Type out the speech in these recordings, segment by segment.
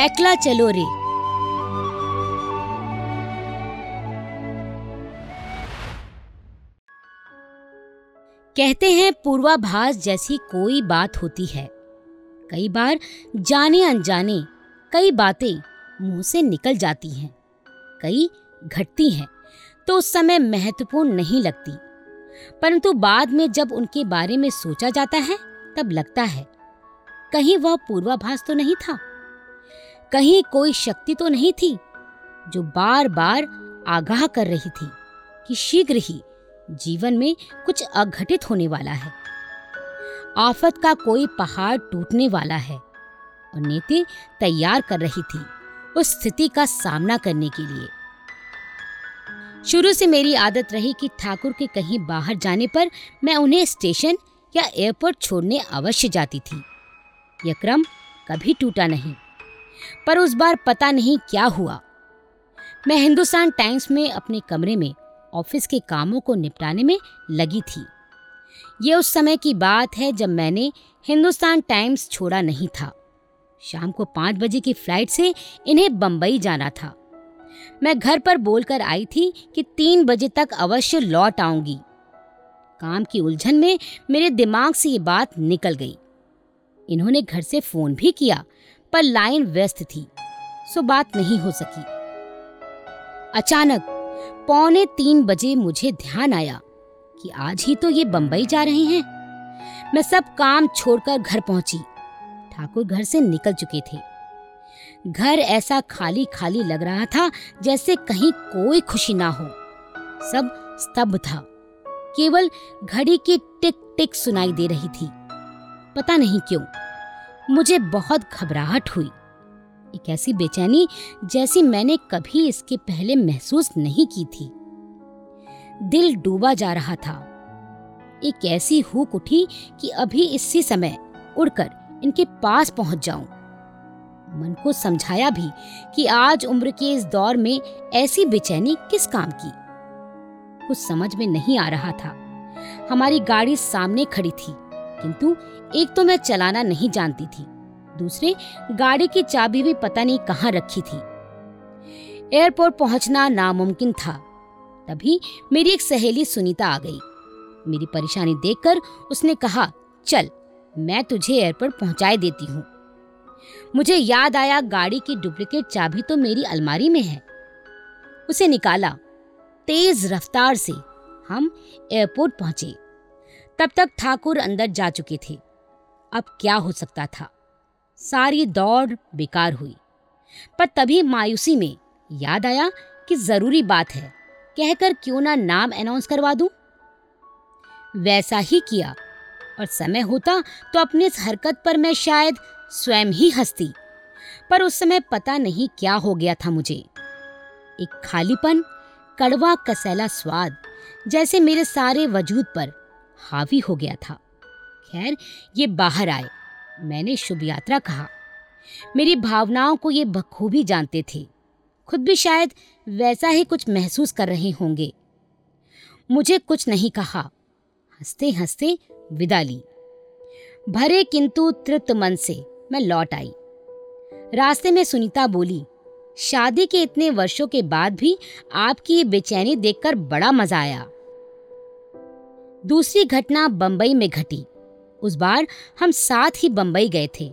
एकला चलो रे। कहते हैं, पूर्वाभास जैसी कोई बात होती है। कई बार जाने अनजाने कई बातें मुँह से निकल जाती हैं, कई घटती हैं तो उस समय महत्वपूर्ण नहीं लगती। परंतु बाद में जब उनके बारे में सोचा जाता है, तब लगता है, कहीं वह पूर्वाभास तो नहीं था। कहीं कोई शक्ति तो नहीं थी, जो बार बार आगाह कर रही थी कि शीघ्र ही जीवन में कुछ अघटित होने वाला है। आफत का कोई पहाड़ टूटने वाला है और नीति तैयार कर रही थी उस स्थिति का सामना करने के लिए। शुरू से मेरी आदत रही कि ठाकुर के कहीं बाहर जाने पर मैं उन्हें स्टेशन या एयरपोर्ट छोड़ने अवश्य जाती थी। यह क्रम कभी टूटा नहीं। पर उस बार पता नहीं क्या हुआ। मैं हिंदुस्तान टाइम्स में अपने कमरे में ऑफ़िस के कामों को निपटाने में लगी थी। ये उस समय की बात है जब मैंने हिंदुस्तान टाइम्स छोड़ा नहीं था। शाम को पाँच बजे की फ़्लाइट से इन्हें बम्बई जाना था। मैं घर पर बोलकर आई थी कि तीन बजे तक अवश्य लौट आऊँगी। काम की उलझन में मेरे दिमाग से ये बात निकल गई। इन्होंने घर से फ़ोन भी किया पर लाइन व्यस्त थी, सो बात नहीं हो सकी। अचानक पौने तीन बजे मुझे ध्यान आया कि आज ही तो ये बंबई जा रहे हैं। मैं सब काम छोड़कर घर पहुँची, ठाकुर घर से निकल चुके थे। घर ऐसा खाली खाली लग रहा था जैसे कहीं कोई खुशी ना हो। सब स्तब्ध था, केवल घड़ी की टिक टिक सुनाई दे रही थी। पता नहीं क्यों मुझे बहुत घबराहट हुई। एक ऐसी बेचैनी जैसी मैंने कभी इसके पहले महसूस नहीं की थी। दिल डूबा जा रहा था। एक ऐसी हुक उठी कि अभी इसी समय उड़कर इनके पास पहुँच जाऊँ। मन को समझाया भी कि आज उम्र के इस दौर में ऐसी बेचैनी किस काम की। कुछ समझ में नहीं आ रहा था। हमारी गाड़ी सामने खड़ी थी। किंतु एक तो मैं चलाना नहीं जानती थी। दूसरे, गाड़ी की चाबी भी पता नहीं कहाँ रखी थी। एयरपोर्ट पहुँचना नामुमकिन था। तभी मेरी एक सहेली सुनीता आ गई। मेरी परेशानी देखकर उसने कहा, चल, मैं तुझे एयरपोर्ट पहुँचाए देती हूँ। मुझे याद आया गाड़ी की डुप्लीकेट चाबी तो मेरी अलमारी में है। उसे निकाला। तेज रफ्तार से हम एयरपोर्ट पहुँचे। तब तक ठाकुर अंदर जा चुके थे। अब क्या हो सकता था? सारी दौड़ बेकार हुई। पर तभी मायूसी में याद आया कि ज़रूरी बात है, कहकर क्यों ना नाम अनाउंस करवा दूँ? वैसा ही किया, और समय होता तो अपनी इस हरकत पर मैं शायद स्वयं ही हंसती। पर उस समय पता नहीं क्या हो गया था मुझे। एक खालीपन, कड़वा कसैला स्वाद, जैसे मेरे सारे वजूद पर हावी हो गया था। खैर, ये बाहर आए। मैंने शुभ यात्रा कहा। मेरी भावनाओं को ये बखूबी जानते थे। खुद भी शायद वैसा ही कुछ महसूस कर रहे होंगे। मुझे कुछ नहीं कहा। हँसते हँसते विदा ली। भरे किंतु तृप्त मन से मैं लौट आई। रास्ते में सुनीता बोली, शादी के इतने वर्षों के बाद भी आपकी ये बेचैनी देखकर बड़ा मज़ा आया। दूसरी घटना बंबई में घटी। उस बार हम साथ ही बंबई गए थे।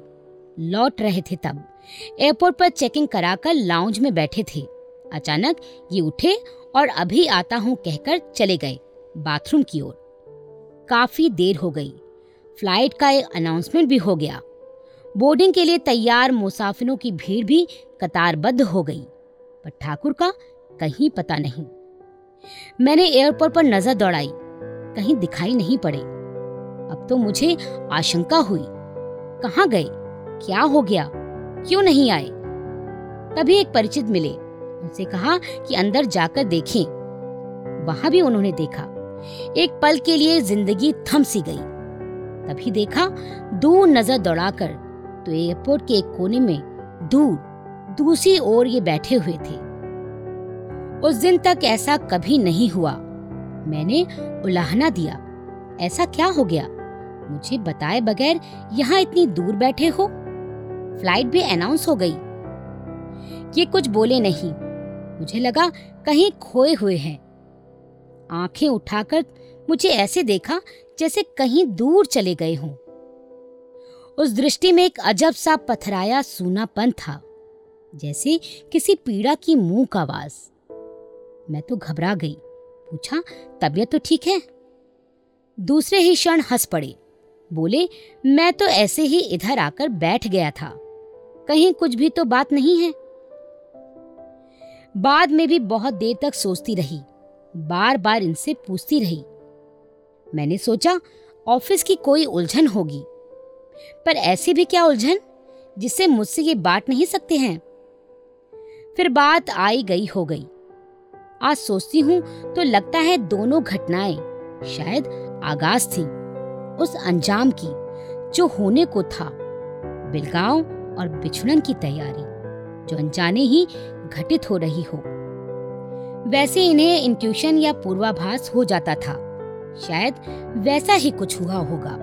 लौट रहे थे तब। एयरपोर्ट पर चेकिंग कराकर लाउंज में बैठे थे। अचानक ये उठे और अभी आता हूँ कहकर चले गए बाथरूम की ओर। काफ़ी देर हो गई। फ़्लाइट का एक अनाउंसमेंट भी हो गया। बोर्डिंग के लिए तैयार मुसाफिरों की भीड़ भी कतारबद्ध हो गई। पर ठाकुर का कहीं पता नहीं। मैंने एयरपोर्ट पर नज़र दौड़ाई। कहीं दिखाई नहीं पड़े। अब तो मुझे आशंका हुई। कहाँ गए? क्या हो गया? क्यों नहीं आए? तभी एक परिचित मिले। उनसे कहा कि अंदर जाकर देखें। वहाँ भी उन्होंने देखा। एक पल के लिए ज़िंदगी थम सी गई। तभी देखा दूर नज़र दौड़ाकर तो एयरपोर्ट के एक कोने में दूर, दूसरी ओर ये बैठे हुए थे। उस दिन तक ऐसा कभी नहीं हुआ। मैंने उलाहना दिया, ऐसा क्या हो गया? मुझे बताए बगैर यहाँ इतनी दूर बैठे हो? फ़्लाइट भी अनाउंस हो गई। ये कुछ बोले नहीं। मुझे लगा कहीं खोए हुए हैं। आँखें उठाकर मुझे ऐसे देखा जैसे कहीं दूर चले गए हों। उस दृष्टि में एक अजब सा पथराया सूनापन था, जैसे किसी पीड़ा की मुँह का आवाज़। मैं तो घबरा गई। पूछा, तबीयत तो ठीक है? दूसरे ही क्षण हंस पड़े। बोले, मैं तो ऐसे ही इधर आकर बैठ गया था। कहीं कुछ भी तो बात नहीं है। बाद में भी बहुत देर तक सोचती रही। बार बार इनसे पूछती रही। मैंने सोचा, ऑफ़िस की कोई उलझन होगी। पर ऐसी भी क्या उलझन, जिससे मुझसे ये बांट नहीं सकते हैं? फिर बात आई गई हो गई। आज सोचती हूँ तो लगता है दोनों घटनाएँ शायद आगाज़ थी उस अंजाम की, जो होने को था। बिलगांव और बिछुड़न की तैयारी, जो अनजाने ही घटित हो रही हो। वैसे इन्हें इंट्यूशन या पूर्वाभास हो जाता था। शायद वैसा ही कुछ हुआ होगा,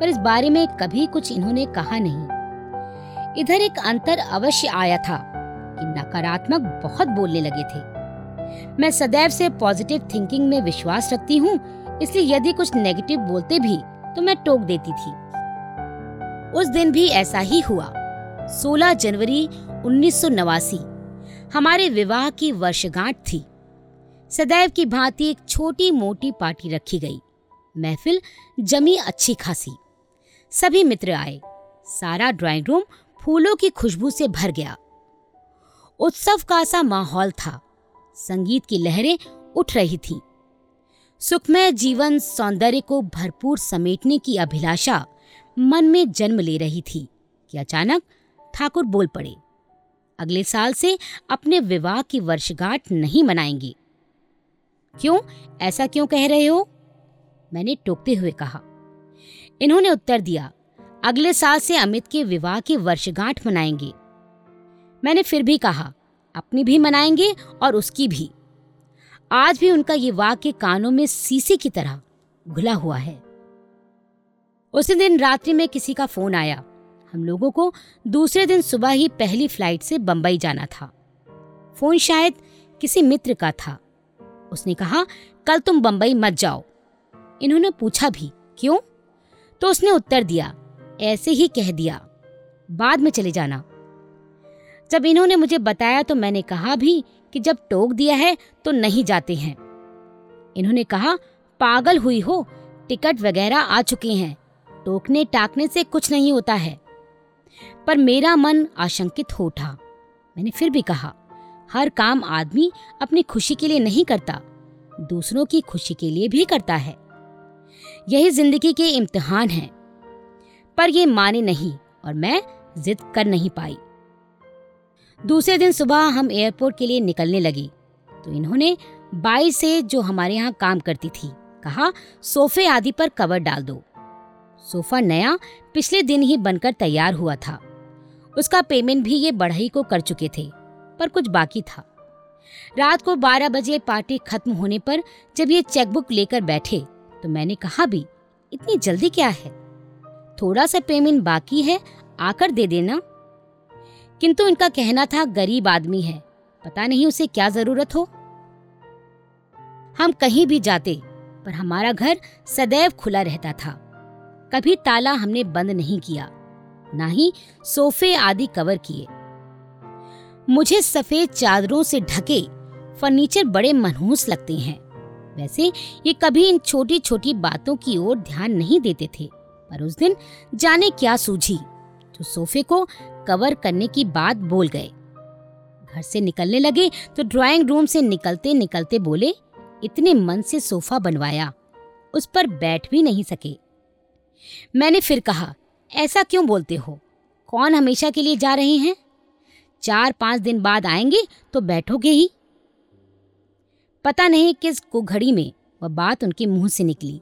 पर इस बारे में कभी कुछ इन्होंने कहा नहीं। इधर एक अंतर अवश्य आया था कि नकारात्मक बहुत बोलने लगे थे। मैं सदैव से पॉजिटिव थिंकिंग में विश्वास रखती हूँ, इसलिए यदि कुछ नेगेटिव बोलते भी तो मैं टोक देती थी। उस दिन भी ऐसा ही हुआ। 16 जनवरी उन्नीस हमारे विवाह की वर्षगांठ थी। सदैव की भांति एक छोटी मोटी पार्टी रखी गई। महफिल जमी अच्छी खासी। सभी मित्र आए। सारा ड्राइंग रूम फूलों की खुशबू से भर गया। उत्सव का सा माहौल था। संगीत की लहरें उठ रही थी। सुखमय जीवन सौंदर्य को भरपूर समेटने की अभिलाषा मन में जन्म ले रही थी कि अचानक ठाकुर बोल पड़े, अगले साल से अपने विवाह की वर्षगांठ नहीं मनाएँगे। क्यों? ऐसा क्यों कह रहे हो? मैंने टोकते हुए कहा। इन्होंने उत्तर दिया, अगले साल से अमित के विवाह की वर्षगांठ मनाएँगे। मैंने फिर भी कहा अपनी भी मनाएँगे और उसकी भी। आज भी उनका ये वाक्य कानों में सीसी की तरह घुला हुआ है। उसी दिन रात्रि में किसी का फ़ोन आया। हम लोगों को दूसरे दिन सुबह ही पहली फ़्लाइट से बंबई जाना था। फ़ोन शायद किसी मित्र का था। उसने कहा, कल तुम बंबई मत जाओ। इन्होंने पूछा भी, क्यों? तो उसने उत्तर दिया, ऐसे ही कह दिया, बाद में चले जाना। जब इन्होंने मुझे बताया तो मैंने कहा भी कि जब टोक दिया है तो नहीं जाते हैं। इन्होंने कहा, पागल हुई हो, टिकट वगैरह आ चुके हैं। टोकने टाकने से कुछ नहीं होता है। पर मेरा मन आशंकित हो उठा। मैंने फिर भी कहा, हर काम आदमी अपनी खुशी के लिए नहीं करता, दूसरों की खुशी के लिए भी करता है। यही ज़िंदगी के इम्तिहान हैं। पर ये माने नहीं और मैं जिद कर नहीं पाई। दूसरे दिन सुबह हम एयरपोर्ट के लिए निकलने लगे। तो इन्होंने बाई से जो हमारे यहाँ काम करती थी, कहा, सोफे आदि पर कवर डाल दो। सोफा नया पिछले दिन ही बनकर तैयार हुआ था। उसका पेमेंट भी ये बढ़ई को कर चुके थे, पर कुछ बाकी था। रात को 12 बजे पार्टी खत्म होने पर जब ये चेकबुक लेकर बैठे तो मैंने कहा भी इतनी जल्दी क्या है? थोड़ा सा पेमेंट बाकी है, आकर दे देना। किंतु इनका कहना था, गरीब आदमी है। पता नहीं उसे क्या ज़रूरत हो। हम कहीं भी जाते, पर हमारा घर सदैव खुला रहता था। कभी ताला हमने बंद नहीं किया, ना ही सोफे आदि कवर किए। मुझे सफ़ेद चादरों से ढके फर्नीचर बड़े मनहूस लगते हैं। वैसे ये कभी इन छोटी छोटी बातों की ओर ध्यान नहीं देते थे, पर उस दिन जाने क्या सूझी। तो सोफे को कवर करने की बात बोल गए। घर से निकलने लगे तो ड्राइंग रूम से निकलते निकलते बोले, इतने मन से सोफा बनवाया, उस पर बैठ भी नहीं सके। मैंने फिर कहा, ऐसा क्यों बोलते हो? कौन हमेशा के लिए जा रहे हैं? चार पाँच दिन बाद आएँगे तो बैठोगे ही? पता नहीं किस कुघड़ी में वह बात उनके मुँह से निकली।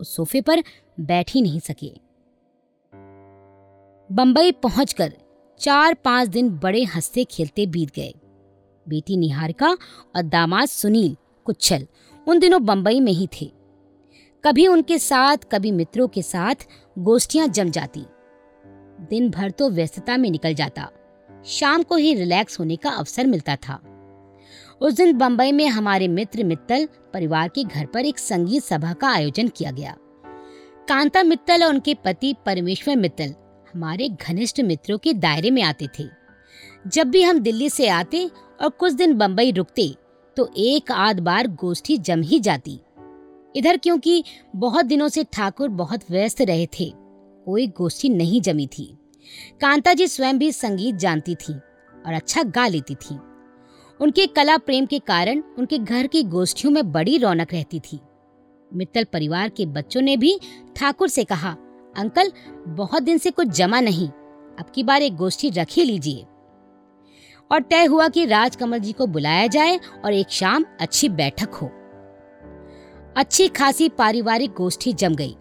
उस सोफे पर बैठ ही नहीं सके। बंबई पहुंचकर चार पाँच दिन बड़े हँसते खेलते बीत गए। बेटी निहारिका और दामाद सुनील कुच्छल उन दिनों बंबई में ही थे। कभी उनके साथ, कभी मित्रों के साथ गोष्ठियाँ जम जाती। दिन भर तो व्यस्तता में निकल जाता। शाम को ही रिलैक्स होने का अवसर मिलता था। उस दिन बंबई में हमारे मित्र मित्तल परिवार के घर पर एक संगीत सभा का आयोजन किया गया। कांता मित्तल और उनके पति परमेश्वर मित्तल हमारे घनिष्ठ मित्रों के दायरे में आते थे। जब भी हम दिल्ली से आते और कुछ दिन बंबई रुकते तो एक आध बार गोष्ठी जम ही जाती। इधर क्योंकि बहुत दिनों से ठाकुर बहुत व्यस्त रहे थे, कोई गोष्ठी नहीं जमी थी। कांता जी स्वयं भी संगीत जानती थी और अच्छा गा लेती थी। उनके कला प्रेम के कारण उनके घर की गोष्ठियों में बड़ी रौनक रहती थी। मित्तल परिवार के बच्चों ने भी ठाकुर से कहा अंकल, बहुत दिन से कुछ जमा नहीं। अब की बार एक गोष्ठी रख ही लीजिए। और तय हुआ कि राजकमल जी को बुलाया जाए और एक शाम अच्छी बैठक हो। अच्छी खासी पारिवारिक गोष्ठी जम गई।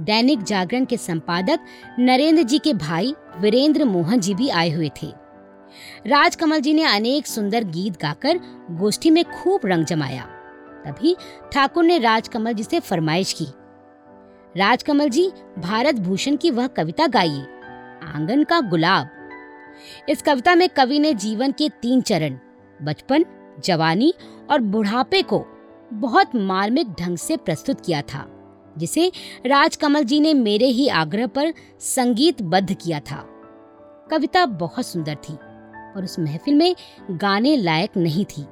दैनिक जागरण के संपादक नरेंद्र जी के भाई वीरेंद्र मोहन जी भी आए हुए थे। राजकमल जी ने अनेक सुंदर गीत गाकर गोष्ठी में खूब रंग जमाया। तभी ठाकुर ने राजकमल जी से फरमाइश की। राजकमल जी, भारत भूषण की वह कविता गाइए। आँगन का गुलाब। इस कविता में कवि ने जीवन के तीन चरण, बचपन, जवानी और बुढ़ापे को बहुत मार्मिक ढंग से प्रस्तुत किया था, जिसे राजकमल जी ने मेरे ही आग्रह पर संगीतबद्ध किया था। कविता बहुत सुंदर थी और उस महफिल में गाने लायक नहीं थी,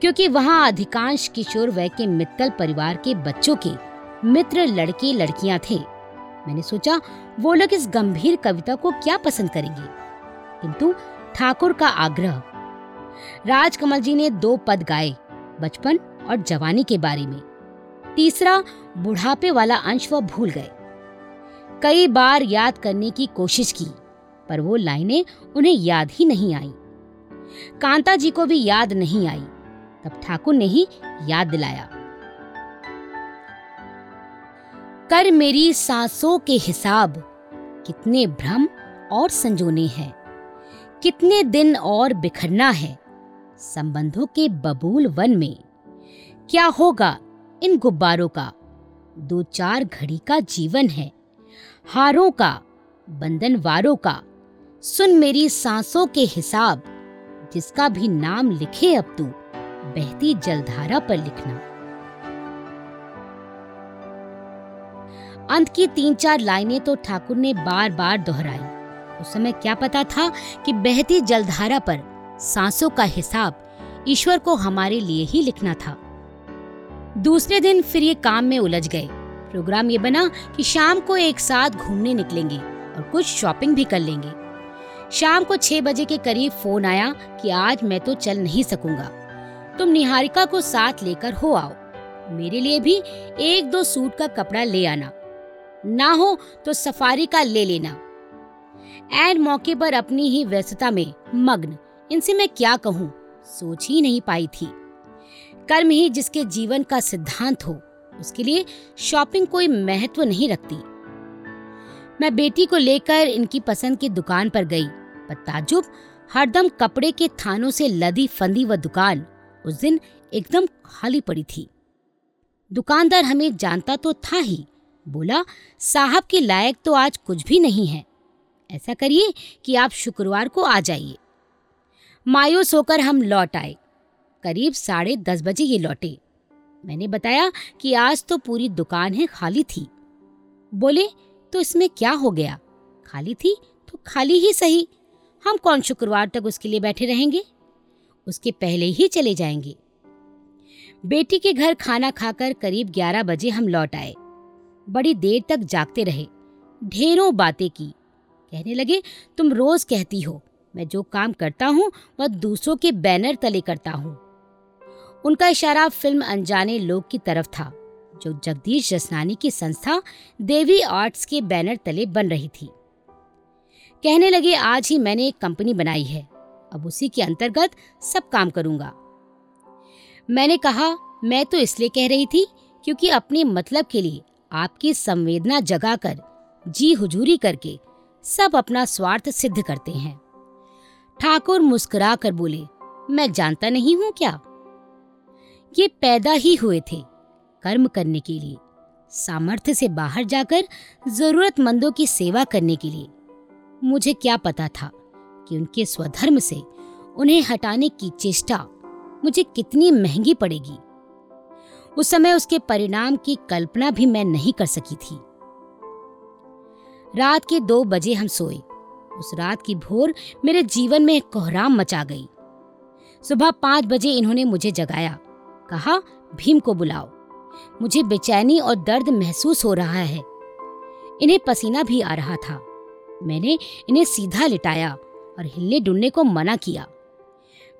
क्योंकि वहाँ अधिकांश किशोर वय के मित्तल परिवार के बच्चों के मित्र लड़के लड़कियाँ थे। मैंने सोचा, वो लोग इस गंभीर कविता को क्या पसंद करेंगे? किंतु ठाकुर का आग्रह। राजकमल जी ने दो पद गाए, बचपन और जवानी के बारे में। तीसरा, बुढ़ापे वाला अंश वह भूल गए। कई बार याद करने की कोशिश की, पर वो लाइनें उन्हें याद ही नहीं आई। कांता जी को भी याद नहीं आई। तब ठाकुर ने ही याद दिलाया। कर मेरी सांसों के हिसाब। कितने भ्रम और संजोने हैं। कितने दिन और बिखरना है। संबंधों के बबूल वन में। क्या होगा इन गुब्बारों का? दो चार घड़ी का जीवन है। हारों का, बंधनवारों का। सुन मेरी सांसों के हिसाब। जिसका भी नाम लिखे अब तू, बहती जलधारा पर लिखना। अंत की तीन चार लाइनें तो ठाकुर ने बार बार दोहराई। उस समय क्या पता था कि बहती जलधारा पर सांसों का हिसाब ईश्वर को हमारे लिए ही लिखना था। दूसरे दिन फिर ये काम में उलझ गए। प्रोग्राम ये बना कि शाम को एक साथ घूमने निकलेंगे और कुछ शॉपिंग भी कर लेंगे। शाम को छह बजे के करीब फ़ोन आया कि आज मैं तो चल नहीं सकूँगा। तुम निहारिका को साथ लेकर हो आओ। मेरे लिए भी एक दो सूट का कपड़ा ले आना। ना हो तो सफारी का ले लेना। एंड मौके पर अपनी ही व्यस्तता में मग्न, इनसे मैं क्या कहूँ? सोच ही नहीं पाई थी। कर्म ही जिसके जीवन का सिद्धांत हो, उसके लिए शॉपिंग कोई महत्व नहीं रखती। मैं बेटी को लेकर इनकी पसंद की दुकान पर गई, पर ताजुब हरदम कपड़े के थानों से लदी फंदी व दुकान उस दिन एकदम खाली पड़ी थी। दुकानदार हमें जानता तो था ही बोला, साहब के लायक तो आज कुछ भी नहीं है। ऐसा करिए कि आप शुक्रवार को आ जाइए। मायूस होकर हम लौट आए। करीब साढ़े दस बजे ये लौटे। मैंने बताया कि आज तो पूरी दुकान है खाली थी। बोले तो इसमें क्या हो गया? खाली थी तो खाली ही सही। हम कौन शुक्रवार तक उसके लिए बैठे रहेंगे? उसके पहले ही चले जाएँगे। बेटी के घर खाना खाकर करीब ग्यारह बजे हम लौट आए। बड़ी देर तक जागते रहे। ढेरों बातें की। कहने लगे, तुम रोज कहती हो। मैं जो काम करता हूँ, वह दूसरों के बैनर तले करता हूँ। उनका इशारा फ़िल्म अनजाने लोग की तरफ़ था, जो जगदीश जसनानी की संस्था देवी आर्ट्स के बैनर तले बन रही थी। कहने लगे, आज ही मैंने एक कंपनी बनाई है। अब उसी के अंतर्गत सब काम करूँगा। मैंने कहा, मैं तो इसलिए कह रही थी क्योंकि अपने मतलब के लिए आपकी संवेदना जगाकर, जी हुजूरी करके सब अपना स्वार्थ सिद्ध करते हैं। ठाकुर मुस्कुरा कर बोले, मैं जानता नहीं हूँ क्या? ये पैदा ही हुए थे कर्म करने के लिए, सामर्थ्य से बाहर जाकर जरूरतमंदों की सेवा करने के लिए। मुझे क्या पता था कि उनके स्वधर्म से उन्हें हटाने की चेष्टा मुझे कितनी महँगी पड़ेगी। उस समय उसके परिणाम की कल्पना भी मैं नहीं कर सकी थी। रात के दो बजे हम सोए। उस रात की भोर मेरे जीवन में कोहराम मचा गई। सुबह पाँच बजे इन्होंने मुझे जगाया। कहा, भीम को बुलाओ। मुझे बेचैनी और दर्द महसूस हो रहा है। इन्हें पसीना भी आ रहा था। मैंने इन्हें सीधा लिटाया और हिलने डुलने को मना किया।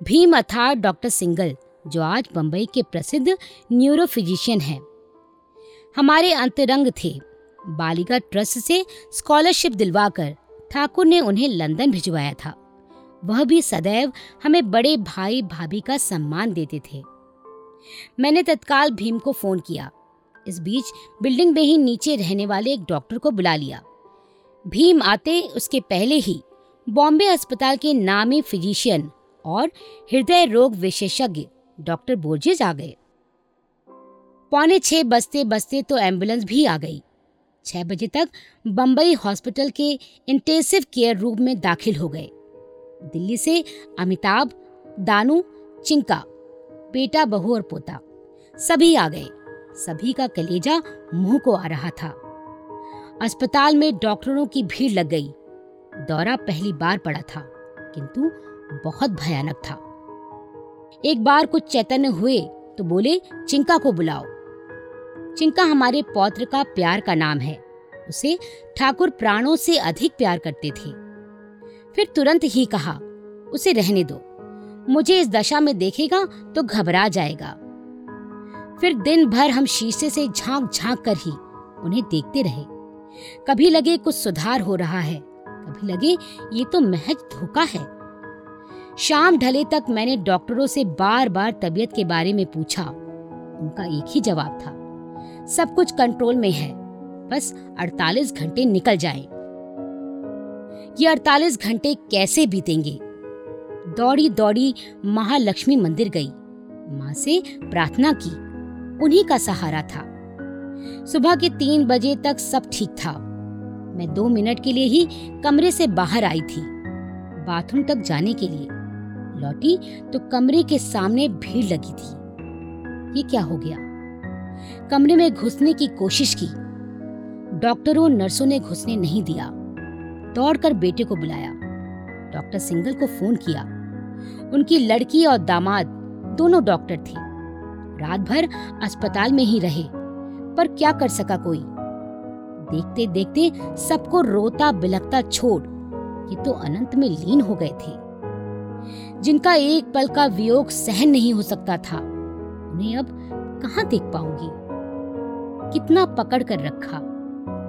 भीम अर्थात डॉक्टर सिंगल जो आज बंबई के प्रसिद्ध न्यूरो फिजिशियन हैं। हमारे अंतरंग थे। बालिका ट्रस्ट से स्कॉलरशिप दिलवाकर ठाकुर ने उन्हें लंदन भिजवाया था। वह भी सदैव हमें बड़े भाई भाभी का सम्मान देते थे। मैंने तत्काल भीम को फ़ोन किया। इस बीच बिल्डिंग में ही नीचे रहने वाले एक डॉक्टर को बुला लिया। भीम आते उसके पहले ही बॉम्बे अस्पताल के नामी फिजिशियन और हृदय रोग विशेषज्ञ डॉक्टर बोर्जेज आ गए। पौने छह बजते बजते तो एंबुलेंस भी आ गई। छह बजे तक बम्बई हॉस्पिटल के इंटेंसिव केयर रूम में दाखिल हो गए। दिल्ली से अमिताभ, दानू, चिंका, बेटा, बहू और पोता, सभी आ गए। सभी का कलेजा मुँह को आ रहा था। अस्पताल में डॉक्टरों की भीड़ लग गई। दौरा पहली बार पड़ा था, किंतु बहुत भयानक था। एक बार कुछ चैतन्य हुए तो बोले, चिंका को बुलाओ। चिंका हमारे पौत्र का प्यार का नाम है। उसे ठाकुर प्राणों से अधिक प्यार करते थे। फिर तुरंत ही कहा, उसे रहने दो। मुझे इस दशा में देखेगा तो घबरा जाएगा। फिर दिन भर हम शीशे से झाँक झाँक कर ही उन्हें देखते रहे। कभी लगे कुछ सुधार हो रहा है, कभी लगे ये तो महज धोखा है। शाम ढले तक मैंने डॉक्टरों से बार बार तबीयत के बारे में पूछा। उनका एक ही जवाब था, सब कुछ कंट्रोल में है, बस 48 घंटे निकल जाए। ये 48 घंटे कैसे बीतेंगे? दौड़ी दौड़ी महालक्ष्मी मंदिर गई। माँ से प्रार्थना की। उन्हीं का सहारा था। सुबह के तीन बजे तक सब ठीक था। मैं दो मिनट के लिए ही कमरे से बाहर आई थी, बाथरूम तक जाने के लिए। लौटी तो कमरे के सामने भीड़ लगी थी। ये क्या हो गया? कमरे में घुसने की कोशिश की। डॉक्टरों नर्सों ने घुसने नहीं दिया। दौड़कर बेटे को बुलाया। डॉक्टर सिंगल को फ़ोन किया। उनकी लड़की और दामाद दोनों डॉक्टर थे। रात भर अस्पताल में ही रहे। पर क्या कर सका कोई? देखते देखते सबको रोता बिलकता छोड़, ये तो अनंत में लीन हो गए थे। जिनका एक पल का वियोग सहन नहीं हो सकता था, उन्हें अब कहाँ देख पाऊँगी? कितना पकड़ कर रखा,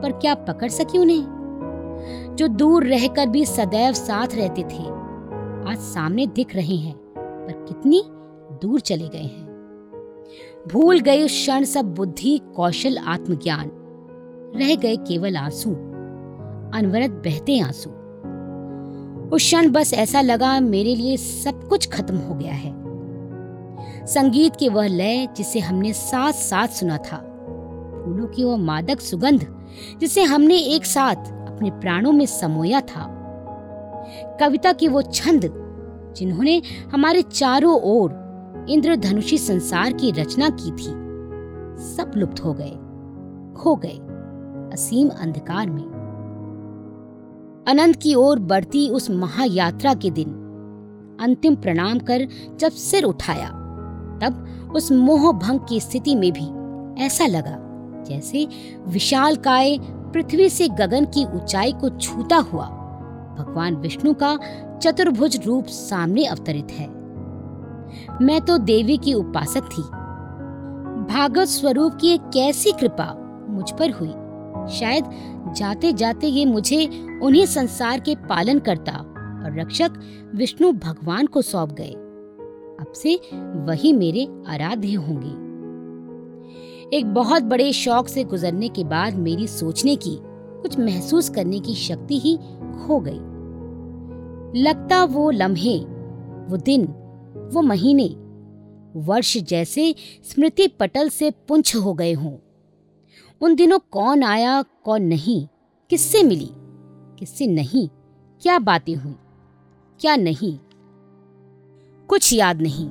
पर क्या पकड़ सकी उन्हें? जो दूर रहकर भी सदैव साथ रहते थे, आज सामने दिख रहे हैं, पर कितनी दूर चले गए हैं। भूल गए उस क्षण सब बुद्धि, कौशल, आत्मज्ञान, रह गए केवल आँसू, अनवरत बहते आँसू। उस क्षण बस ऐसा लगा मेरे लिए सब कुछ खत्म हो गया है। संगीत के वह लय जिसे हमने साथ साथ सुना था, फूलों की वह मादक सुगंध जिसे हमने एक साथ अपने प्राणों में समोया था। कविता की वो छंद जिन्होंने हमारे चारों ओर इंद्रधनुषी संसार की रचना की थी, सब लुप्त हो गए, खो गए असीम अंधकार में। अनंत की ओर बढ़ती उस महायात्रा के दिन। अंतिम प्रणाम कर जब सिर उठाया, तब उस मोह भंग की स्थिति में भी ऐसा लगा जैसे विशाल काय पृथ्वी से गगन की ऊंचाई को छूता हुआ। भगवान विष्णु का चतुर्भुज रूप सामने अवतरित है। मैं तो देवी की उपासक थी। भागवत स्वरूप की एक कैसी कृपा मुझ पर हुई। शायद जाते जाते ये मुझे उन्हीं संसार के पालन करता और रक्षक विष्णु भगवान को सौंप गए। अब से वही मेरे आराध्य होंगे। एक बहुत बड़े शौक से गुजरने के बाद मेरी सोचने की, कुछ महसूस करने की शक्ति ही खो गई। लगता वो लम्हे, वो दिन, वो महीने, वर्ष जैसे स्मृति पटल से पुंछ हो गए हों। उन दिनों कौन आया, कौन नहीं, किससे मिली, किससे नहीं, क्या बातें हुई, क्या नहीं, कुछ याद नहीं।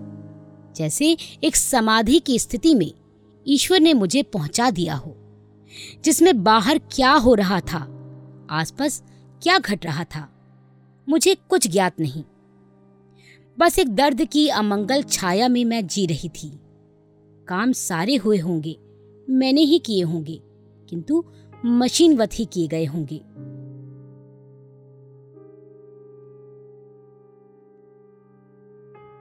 जैसे एक समाधि की स्थिति में ईश्वर ने मुझे पहुँचा दिया हो, जिसमें बाहर क्या हो रहा था, आसपास क्या घट रहा था, मुझे कुछ ज्ञात नहीं। बस एक दर्द की अमंगल छाया में मैं जी रही थी। काम सारे हुए होंगे। मैंने ही किए होंगे किंतु मशीनवत ही किए गए होंगे।